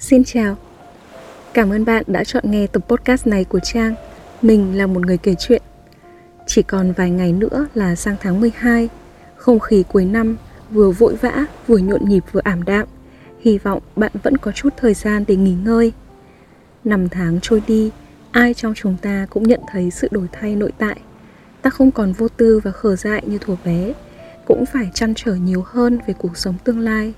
Xin chào. Cảm ơn bạn đã chọn nghe tập podcast này của Trang. Mình là một người kể chuyện. Chỉ còn vài ngày nữa là sang tháng 12, không khí cuối năm vừa vội vã, vừa nhộn nhịp vừa ảm đạm. Hy vọng bạn vẫn có chút thời gian để nghỉ ngơi. Năm tháng trôi đi, ai trong chúng ta cũng nhận thấy sự đổi thay nội tại. Ta không còn vô tư và khờ dại như thuở bé, cũng phải chăn trở nhiều hơn về cuộc sống tương lai.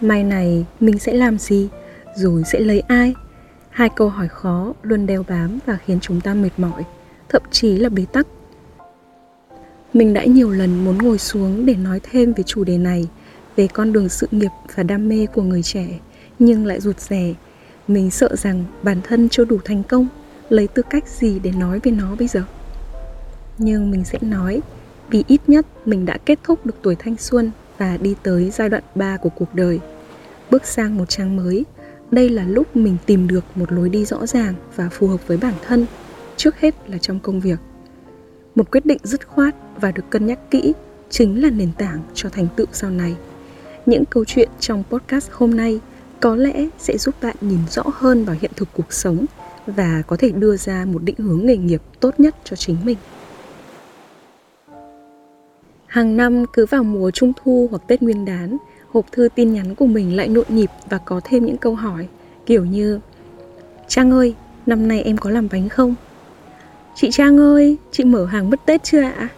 Mai này mình sẽ làm gì? Rồi sẽ lấy ai? Hai câu hỏi khó luôn đeo bám và khiến chúng ta mệt mỏi, thậm chí là bế tắc. Mình đã nhiều lần muốn ngồi xuống để nói thêm về chủ đề này, về con đường sự nghiệp và đam mê của người trẻ, nhưng lại rụt rè. Mình sợ rằng bản thân chưa đủ thành công, lấy tư cách gì để nói về nó bây giờ? Nhưng mình sẽ nói, vì ít nhất mình đã kết thúc được tuổi thanh xuân và đi tới giai đoạn 3 của cuộc đời. Bước sang một trang mới đây là lúc mình tìm được một lối đi rõ ràng và phù hợp với bản thân, trước hết là trong công việc. Một quyết định dứt khoát và được cân nhắc kỹ chính là nền tảng cho thành tựu sau này. Những câu chuyện trong podcast hôm nay có lẽ sẽ giúp bạn nhìn rõ hơn vào hiện thực cuộc sống và có thể đưa ra một định hướng nghề nghiệp tốt nhất cho chính mình. Hàng năm cứ vào mùa trung thu hoặc tết nguyên đán hộp thư tin nhắn của mình lại nhộn nhịp và có thêm những câu hỏi kiểu như Trang ơi, năm nay em có làm bánh không? Chị Trang ơi, chị mở hàng mất Tết chưa ạ?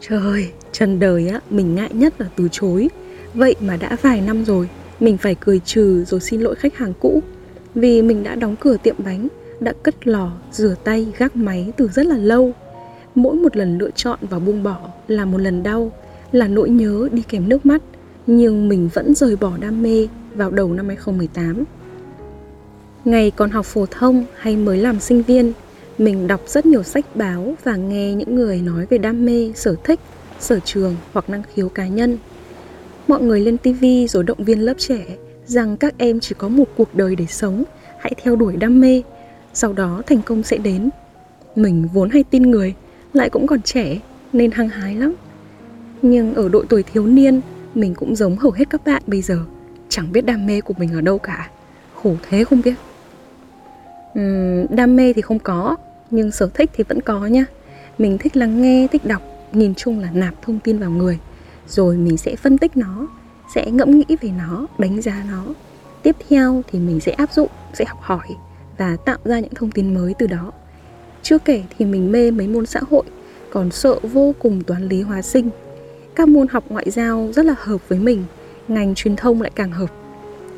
Trời ơi, trần đời á, mình ngại nhất là từ chối Vậy mà đã vài năm rồi, mình phải cười trừ rồi xin lỗi khách hàng cũ Vì mình đã đóng cửa tiệm bánh, đã cất lò, rửa tay, gác máy từ rất là lâu Mỗi một lần lựa chọn và buông bỏ là một lần đau Là nỗi nhớ đi kèm nước mắt nhưng mình vẫn rời bỏ đam mê vào đầu năm 2018. Ngày còn học phổ thông hay mới làm sinh viên, mình đọc rất nhiều sách báo và nghe những người nói về đam mê, sở thích, sở trường hoặc năng khiếu cá nhân. Mọi người lên TV rồi động viên lớp trẻ rằng các em chỉ có một cuộc đời để sống, hãy theo đuổi đam mê, sau đó thành công sẽ đến. Mình vốn hay tin người, lại cũng còn trẻ nên hăng hái lắm. Nhưng ở độ tuổi thiếu niên, mình cũng giống hầu hết các bạn bây giờ. Chẳng biết đam mê của mình ở đâu cả. Khổ thế không biết. Uhm, đam mê thì không có nhưng sở thích thì vẫn có nhá. Mình thích lắng nghe thích đọc nhìn chung là nạp thông tin vào người. Rồi mình sẽ phân tích nó sẽ ngẫm nghĩ về nó đánh giá nó. Tiếp theo thì mình sẽ áp dụng sẽ học hỏi và tạo ra những thông tin mới từ đó. Chưa kể thì mình mê mấy môn xã hội còn sợ vô cùng toán lý hóa sinh các môn học ngoại giao rất là hợp với mình, ngành truyền thông lại càng hợp.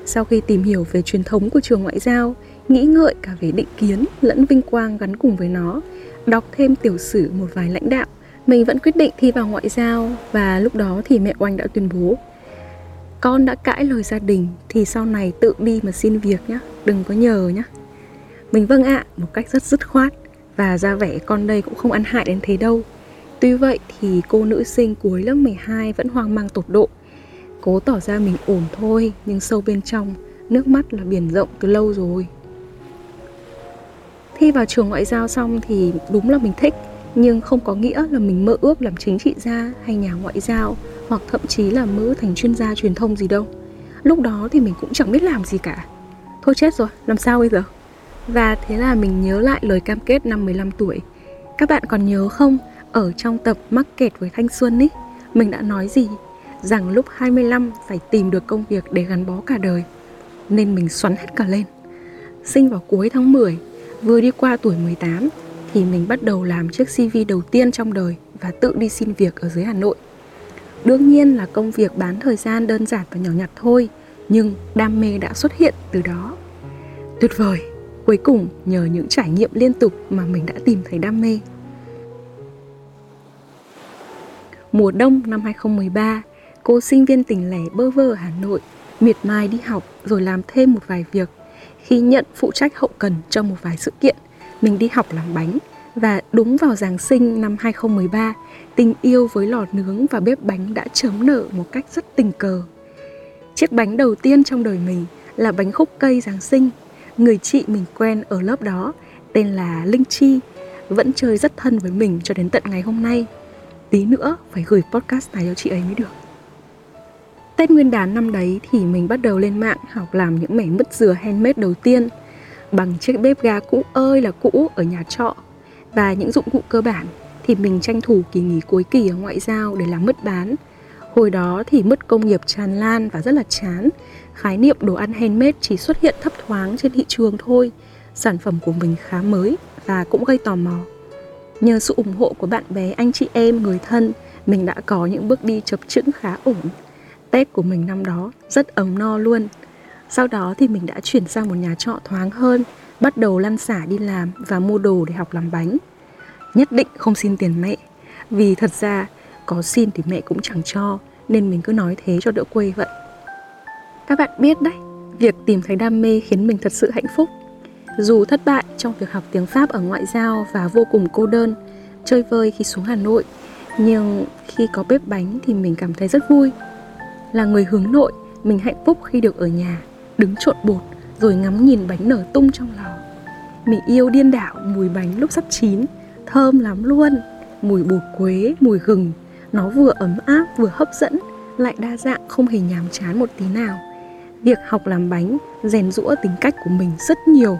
Sau khi tìm hiểu về truyền thống của trường ngoại giao, nghĩ ngợi cả về định kiến lẫn vinh quang gắn cùng với nó, đọc thêm tiểu sử một vài lãnh đạo, mình vẫn quyết định thi vào ngoại giao và lúc đó thì mẹ oanh đã tuyên bố, con đã cãi lời gia đình thì sau này tự đi mà xin việc nhé đừng có nhờ nhé mình vâng ạ, một cách rất dứt khoát và ra vẻ con đây cũng không ăn hại đến thế đâu. Tuy vậy thì cô nữ sinh cuối lớp 12 vẫn hoang mang tột độ. Cố tỏ ra mình ổn thôi Nhưng sâu bên trong Nước mắt là biển rộng từ lâu rồi. Thi vào trường ngoại giao xong thì đúng là mình thích Nhưng không có nghĩa là mình mơ ước làm chính trị gia hay nhà ngoại giao Hoặc thậm chí là mơ thành chuyên gia truyền thông gì đâu. Lúc đó thì mình cũng chẳng biết làm gì cả. Thôi chết rồi, làm sao bây giờ? Và thế là mình nhớ lại lời cam kết năm 15 tuổi. Các bạn còn nhớ không? Ở trong tập mắc kẹt với thanh xuân ấy Mình đã nói gì? Rằng lúc 25 phải tìm được công việc để gắn bó cả đời, Nên mình xoắn hết cả lên. Sinh vào cuối tháng 10 Vừa đi qua tuổi 18 Thì mình bắt đầu làm chiếc CV đầu tiên trong đời Và tự đi xin việc ở dưới Hà Nội. Đương nhiên là công việc bán thời gian đơn giản và nhỏ nhặt thôi, Nhưng đam mê đã xuất hiện từ đó. Tuyệt vời! Cuối cùng, nhờ những trải nghiệm liên tục mà mình đã tìm thấy đam mê. Mùa đông năm 2013, cô sinh viên tỉnh lẻ bơ vơ ở Hà Nội, miệt mài đi học rồi làm thêm một vài việc. Khi nhận phụ trách hậu cần cho một vài sự kiện, mình đi học làm bánh và đúng vào Giáng sinh năm 2013, tình yêu với lò nướng và bếp bánh đã chớm nở một cách rất tình cờ. Chiếc bánh đầu tiên trong đời mình là bánh khúc cây Giáng sinh. Người chị mình quen ở lớp đó tên là Linh Chi, vẫn chơi rất thân với mình cho đến tận ngày hôm nay tí nữa phải gửi podcast này cho chị ấy mới được Tết nguyên đán năm đấy thì mình bắt đầu lên mạng học làm những mẻ mứt dừa handmade đầu tiên, bằng chiếc bếp ga cũ ơi là cũ ở nhà trọ và những dụng cụ cơ bản thì mình tranh thủ kỳ nghỉ cuối kỳ ở ngoại giao để làm mứt bán. Hồi đó thì mứt công nghiệp tràn lan và rất là chán. Khái niệm đồ ăn handmade chỉ xuất hiện thấp thoáng trên thị trường thôi. Sản phẩm của mình khá mới và cũng gây tò mò. Nhờ sự ủng hộ của bạn bè, anh chị em, người thân, mình đã có những bước đi chập chững khá ổn. Tết của mình năm đó rất ấm no luôn. Sau đó thì mình đã chuyển sang một nhà trọ thoáng hơn, bắt đầu lăn xả đi làm và mua đồ để học làm bánh. Nhất định không xin tiền mẹ, vì thật ra có xin thì mẹ cũng chẳng cho, nên mình cứ nói thế cho đỡ quê vậy. Các bạn biết đấy, việc tìm thấy đam mê khiến mình thật sự hạnh phúc. Dù thất bại trong việc học tiếng Pháp ở ngoại giao và vô cùng cô đơn, chơi vơi khi xuống Hà Nội, nhưng khi có bếp bánh thì mình cảm thấy rất vui. Là người hướng nội, mình hạnh phúc khi được ở nhà, đứng trộn bột rồi ngắm nhìn bánh nở tung trong lò. Mình yêu điên đảo mùi bánh lúc sắp chín, thơm lắm luôn. Mùi bột quế, mùi gừng, nó vừa ấm áp vừa hấp dẫn, lại đa dạng không hề nhàm chán một tí nào. Việc học làm bánh rèn rũa tính cách của mình rất nhiều.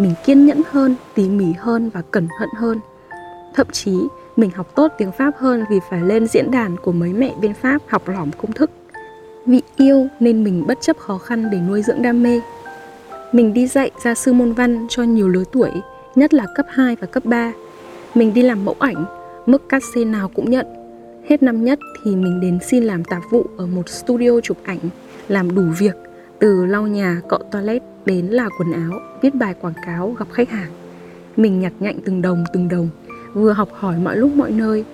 Mình kiên nhẫn hơn, tỉ mỉ hơn và cẩn thận hơn. Thậm chí mình học tốt tiếng Pháp hơn vì phải lên diễn đàn của mấy mẹ bên Pháp học lỏm công thức. Vì yêu nên mình bất chấp khó khăn để nuôi dưỡng đam mê. Mình đi dạy gia sư môn văn cho nhiều lứa tuổi, nhất là cấp 2 và cấp 3. Mình đi làm mẫu ảnh, mức cắt xê nào cũng nhận. Hết năm nhất thì mình đến xin làm tạp vụ ở một studio chụp ảnh, làm đủ việc, từ lau nhà, cọ toilet đến là quần áo, viết bài quảng cáo, gặp khách hàng. Mình nhặt nhạnh từng đồng từng đồng, vừa học hỏi mọi lúc mọi nơi.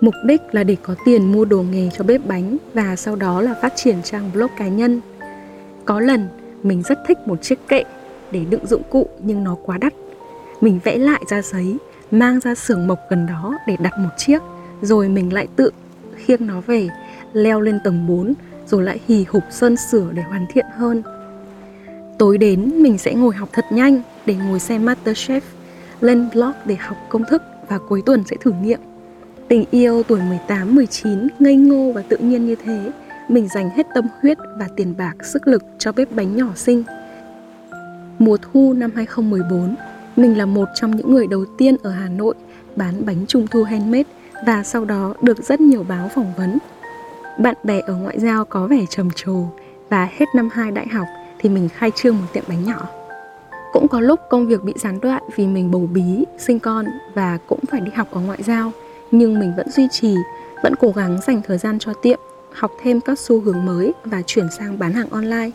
Mục đích là để có tiền mua đồ nghề cho bếp bánh và sau đó là phát triển trang blog cá nhân. Có lần mình rất thích một chiếc kệ để đựng dụng cụ nhưng nó quá đắt. Mình vẽ lại ra giấy, mang ra xưởng mộc gần đó để đặt một chiếc, rồi mình lại tự khiêng nó về, leo lên tầng 4 rồi lại hì hục sơn sửa để hoàn thiện hơn. Tối đến mình sẽ ngồi học thật nhanh để ngồi xem Masterchef, lên blog để học công thức và cuối tuần sẽ thử nghiệm. Tình yêu tuổi 18, 19 ngây ngô và tự nhiên như thế, mình dành hết tâm huyết và tiền bạc, sức lực cho bếp bánh nhỏ xinh. Mùa thu năm 2014, mình là một trong những người đầu tiên ở Hà Nội bán bánh trung thu handmade và sau đó được rất nhiều báo phỏng vấn. Bạn bè ở ngoại giao có vẻ trầm trồ và hết năm 2 đại học thì mình khai trương một tiệm bánh nhỏ. Cũng có lúc công việc bị gián đoạn vì mình bầu bí, sinh con và cũng phải đi học ở ngoại giao, nhưng mình vẫn duy trì, vẫn cố gắng dành thời gian cho tiệm, học thêm các xu hướng mới và chuyển sang bán hàng online.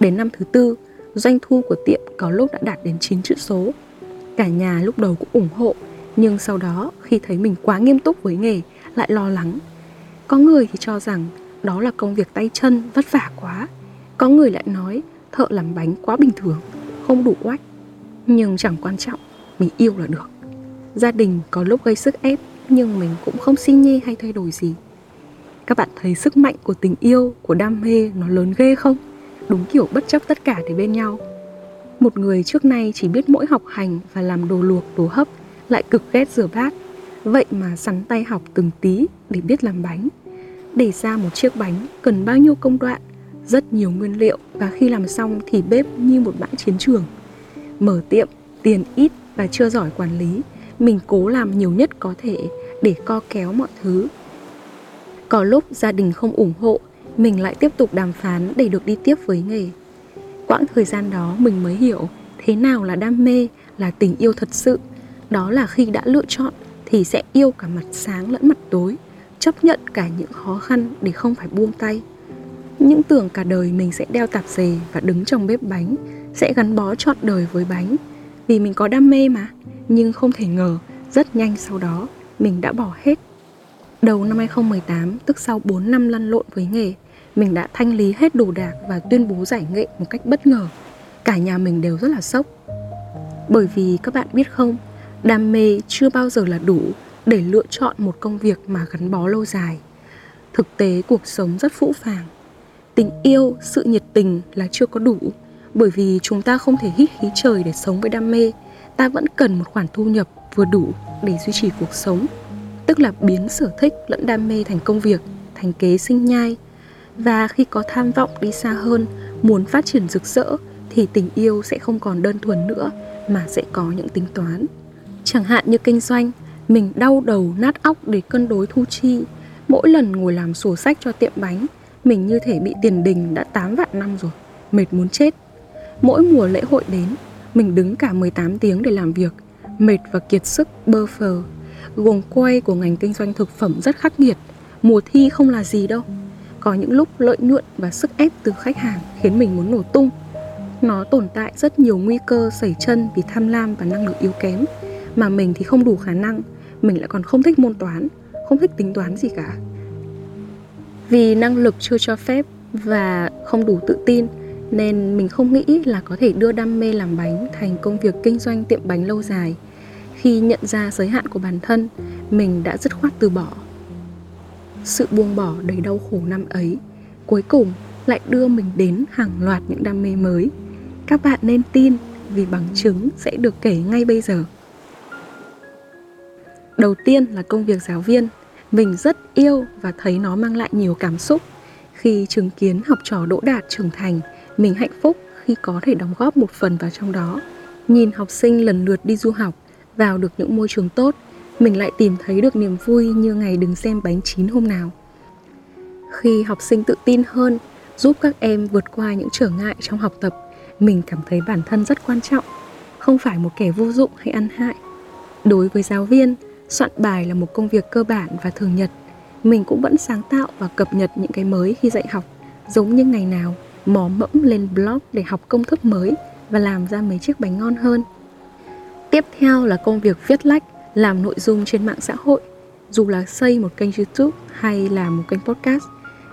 Đến năm thứ tư, doanh thu của tiệm có lúc đã đạt đến 9 chữ số. Cả nhà lúc đầu cũng ủng hộ, nhưng sau đó khi thấy mình quá nghiêm túc với nghề, lại lo lắng. Có người thì cho rằng đó là công việc tay chân vất vả quá. Có người lại nói thợ làm bánh quá bình thường, không đủ oách. Nhưng chẳng quan trọng, mình yêu là được. Gia đình có lúc gây sức ép, nhưng mình cũng không xin nhê hay thay đổi gì. Các bạn thấy sức mạnh của tình yêu, của đam mê nó lớn ghê không? Đúng kiểu bất chấp tất cả để bên nhau. Một người trước nay chỉ biết mỗi học hành và làm đồ luộc, đồ hấp, lại cực ghét rửa bát. Vậy mà sắn tay học từng tí để biết làm bánh. Để ra một chiếc bánh cần bao nhiêu công đoạn, rất nhiều nguyên liệu và khi làm xong thì bếp như một bãi chiến trường. Mở tiệm, tiền ít và chưa giỏi quản lý, mình cố làm nhiều nhất có thể để co kéo mọi thứ. Có lúc gia đình không ủng hộ, mình lại tiếp tục đàm phán để được đi tiếp với nghề. Quãng thời gian đó mình mới hiểu thế nào là đam mê, là tình yêu thật sự. Đó là khi đã lựa chọn thì sẽ yêu cả mặt sáng lẫn mặt tối, chấp nhận cả những khó khăn để không phải buông tay. Những tưởng cả đời mình sẽ đeo tạp dề và đứng trong bếp bánh, sẽ gắn bó trọn đời với bánh. Vì mình có đam mê mà, nhưng không thể ngờ rất nhanh sau đó mình đã bỏ hết. Đầu năm 2018, tức sau 4 năm lăn lộn với nghề, mình đã thanh lý hết đồ đạc và tuyên bố giải nghệ một cách bất ngờ. Cả nhà mình đều rất là sốc. Bởi vì các bạn biết không, đam mê chưa bao giờ là đủ để lựa chọn một công việc mà gắn bó lâu dài. Thực tế cuộc sống rất phũ phàng tình yêu, sự nhiệt tình là chưa có đủ. Bởi vì chúng ta không thể hít khí trời để sống với đam mê, ta vẫn cần một khoản thu nhập vừa đủ để duy trì cuộc sống. Tức là biến sở thích lẫn đam mê thành công việc, thành kế sinh nhai. Và khi có tham vọng đi xa hơn, muốn phát triển rực rỡ, thì tình yêu sẽ không còn đơn thuần nữa, mà sẽ có những tính toán. Chẳng hạn như kinh doanh, mình đau đầu nát óc để cân đối thu chi. Mỗi lần ngồi làm sổ sách cho tiệm bánh mình như thể bị tiền đình đã 8 vạn năm rồi, mệt muốn chết. Mỗi mùa lễ hội đến, mình đứng cả 18 tiếng để làm việc, mệt và kiệt sức, bơ phờ guồng quay của ngành kinh doanh thực phẩm rất khắc nghiệt, mùa thi không là gì đâu. Có những lúc lợi nhuận và sức ép từ khách hàng khiến mình muốn nổ tung. Nó tồn tại rất nhiều nguy cơ sẩy chân vì tham lam và năng lực yếu kém. Mà mình thì không đủ khả năng, mình lại còn không thích môn toán, không thích tính toán gì cả vì năng lực chưa cho phép và không đủ tự tin, nên mình không nghĩ là có thể đưa đam mê làm bánh thành công việc kinh doanh tiệm bánh lâu dài. Khi nhận ra giới hạn của bản thân, mình đã dứt khoát từ bỏ. Sự buông bỏ đầy đau khổ năm ấy, cuối cùng lại đưa mình đến hàng loạt những đam mê mới. Các bạn nên tin vì bằng chứng sẽ được kể ngay bây giờ. Đầu tiên là công việc giáo viên mình rất yêu và thấy nó mang lại nhiều cảm xúc. Khi chứng kiến học trò đỗ đạt trưởng thành, mình hạnh phúc khi có thể đóng góp một phần vào trong đó. Nhìn học sinh lần lượt đi du học, vào được những môi trường tốt, mình lại tìm thấy được niềm vui như ngày đứng xem bánh chín hôm nào. Khi học sinh tự tin hơn, giúp các em vượt qua những trở ngại trong học tập, mình cảm thấy bản thân rất quan trọng, không phải một kẻ vô dụng hay ăn hại. Đối với giáo viên soạn bài là một công việc cơ bản và thường nhật. Mình cũng vẫn sáng tạo và cập nhật những cái mới khi dạy học, giống như ngày nào, mò mẫm lên blog để học công thức mới và làm ra mấy chiếc bánh ngon hơn. Tiếp theo là công việc viết lách, làm nội dung trên mạng xã hội, dù là xây một kênh youtube hay là một kênh podcast.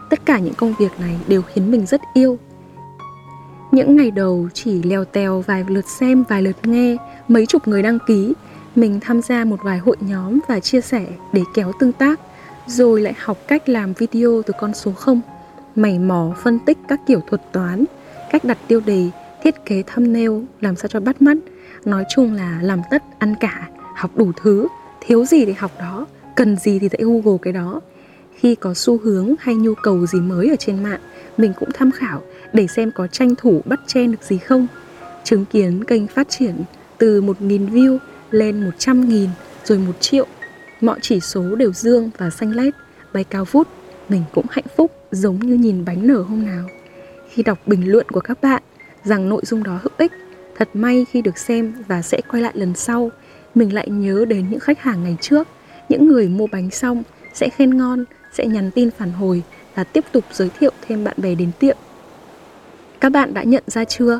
Tất cả những công việc này đều khiến mình rất yêu. Những ngày đầu chỉ leo tèo vài lượt xem, vài lượt nghe, mấy chục người đăng ký mình tham gia một vài hội nhóm và chia sẻ để kéo tương tác, rồi lại học cách làm video từ con số 0 mày mò phân tích các kiểu thuật toán, cách đặt tiêu đề, thiết kế thumbnail, làm sao cho bắt mắt. Nói chung là làm tất, ăn cả, học đủ thứ. Thiếu gì thì học đó, cần gì thì tại google cái đó. Khi có xu hướng hay nhu cầu gì mới ở trên mạng, mình cũng tham khảo để xem có tranh thủ bắt chen được gì không. Chứng kiến kênh phát triển từ 1.000 view lên 100.000 rồi 1 triệu. Mọi chỉ số đều dương và xanh lét. Bay cao vút, mình cũng hạnh phúc giống như nhìn bánh nở hôm nào. Khi đọc bình luận của các bạn rằng nội dung đó hữu ích, thật may khi được xem và sẽ quay lại lần sau, mình lại nhớ đến những khách hàng ngày trước. Những người mua bánh xong sẽ khen ngon, sẽ nhắn tin phản hồi và tiếp tục giới thiệu thêm bạn bè đến tiệm. Các bạn đã nhận ra chưa?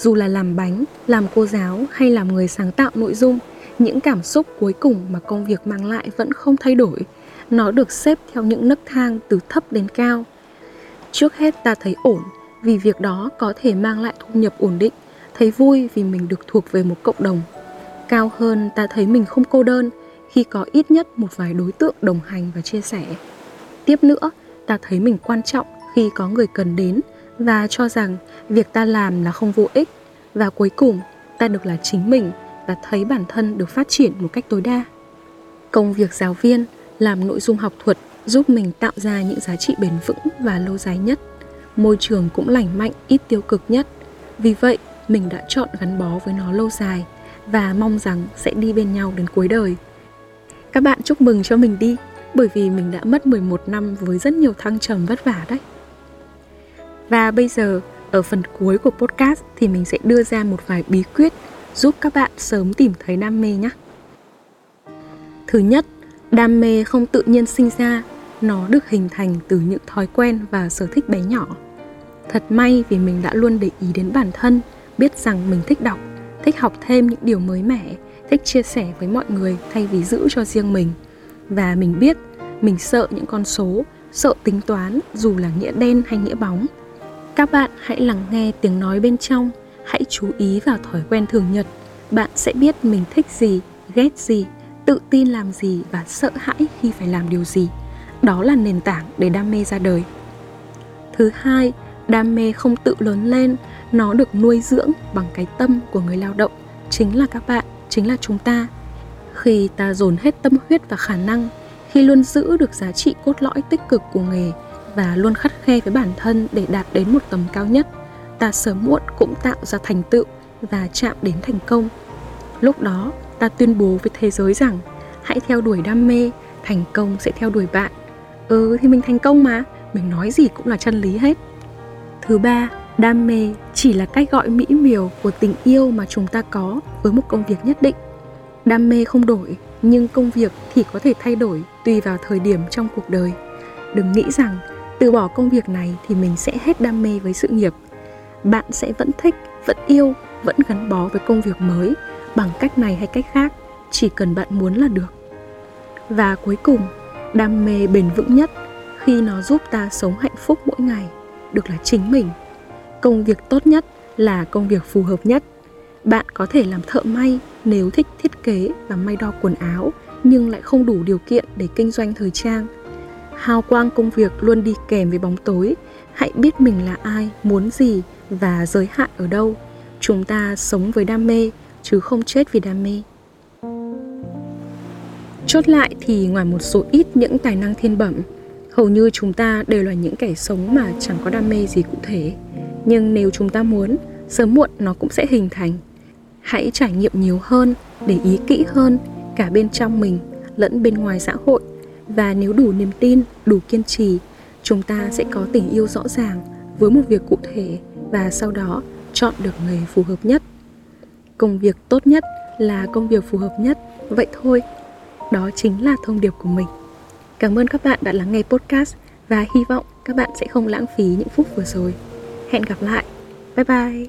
Dù là làm bánh, làm cô giáo hay làm người sáng tạo nội dung, những cảm xúc cuối cùng mà công việc mang lại vẫn không thay đổi. Nó được xếp theo những nấc thang từ thấp đến cao. Trước hết ta thấy ổn vì việc đó có thể mang lại thu nhập ổn định, thấy vui vì mình được thuộc về một cộng đồng. Cao hơn ta thấy mình không cô đơn khi có ít nhất một vài đối tượng đồng hành và chia sẻ. Tiếp nữa, ta thấy mình quan trọng khi có người cần đến và cho rằng việc ta làm là không vô ích và cuối cùng ta được là chính mình và thấy bản thân được phát triển một cách tối đa công việc giáo viên làm nội dung học thuật giúp mình tạo ra những giá trị bền vững và lâu dài nhất môi trường cũng lành mạnh ít tiêu cực nhất vì vậy mình đã chọn gắn bó với nó lâu dài và mong rằng sẽ đi bên nhau đến cuối đời. Các bạn chúc mừng cho mình đi, bởi vì mình đã mất 11 năm với rất nhiều thăng trầm vất vả đấy. Và bây giờ, ở phần cuối của podcast thì mình sẽ đưa ra một vài bí quyết giúp các bạn sớm tìm thấy đam mê nhé. Thứ nhất, đam mê không tự nhiên sinh ra, nó được hình thành từ những thói quen và sở thích bé nhỏ. Thật may vì mình đã luôn để ý đến bản thân, biết rằng mình thích đọc thích học thêm những điều mới mẻ thích chia sẻ với mọi người thay vì giữ cho riêng mình và mình biết mình sợ những con số sợ tính toán dù là nghĩa đen hay nghĩa bóng các bạn hãy lắng nghe tiếng nói bên trong, hãy chú ý vào thói quen thường nhật. Bạn sẽ biết mình thích gì, ghét gì, tự tin làm gì và sợ hãi khi phải làm điều gì. Đó là nền tảng để đam mê ra đời. Thứ hai, đam mê không tự lớn lên, nó được nuôi dưỡng bằng cái tâm của người lao động, chính là các bạn, chính là chúng ta. Khi ta dồn hết tâm huyết và khả năng, khi luôn giữ được giá trị cốt lõi tích cực của nghề và luôn khắt khe với bản thân để đạt đến một tầm cao nhất. Ta sớm muộn cũng tạo ra thành tựu và chạm đến thành công. Lúc đó, ta tuyên bố với thế giới rằng, hãy theo đuổi đam mê, thành công sẽ theo đuổi bạn. Ừ thì mình thành công mà, mình nói gì cũng là chân lý hết. Thứ ba, đam mê chỉ là cách gọi mỹ miều của tình yêu mà chúng ta có với một công việc nhất định. Đam mê không đổi, nhưng công việc thì có thể thay đổi tùy vào thời điểm trong cuộc đời. Đừng nghĩ rằng từ bỏ công việc này thì mình sẽ hết đam mê với sự nghiệp. Bạn sẽ vẫn thích, vẫn yêu, vẫn gắn bó với công việc mới, bằng cách này hay cách khác, chỉ cần bạn muốn là được. Và cuối cùng, đam mê bền vững nhất khi nó giúp ta sống hạnh phúc mỗi ngày được là chính mình. Công việc tốt nhất là công việc phù hợp nhất. Bạn có thể làm thợ may nếu thích thiết kế và may đo quần áo, nhưng lại không đủ điều kiện để kinh doanh thời trang hào quang công việc luôn đi kèm với bóng tối. Hãy biết mình là ai, muốn gì và giới hạn ở đâu. Chúng ta sống với đam mê, chứ không chết vì đam mê. Chốt lại thì ngoài một số ít những tài năng thiên bẩm, hầu như chúng ta đều là những kẻ sống mà chẳng có đam mê gì cụ thể. Nhưng nếu chúng ta muốn, sớm muộn nó cũng sẽ hình thành. Hãy trải nghiệm nhiều hơn, để ý kỹ hơn cả bên trong mình lẫn bên ngoài xã hội và nếu đủ niềm tin, đủ kiên trì, chúng ta sẽ có tình yêu rõ ràng với một việc cụ thể và sau đó chọn được người phù hợp nhất. Công việc tốt nhất là công việc phù hợp nhất. Vậy thôi, đó chính là thông điệp của mình. Cảm ơn các bạn đã lắng nghe podcast và hy vọng các bạn sẽ không lãng phí những phút vừa rồi. Hẹn gặp lại. Bye bye.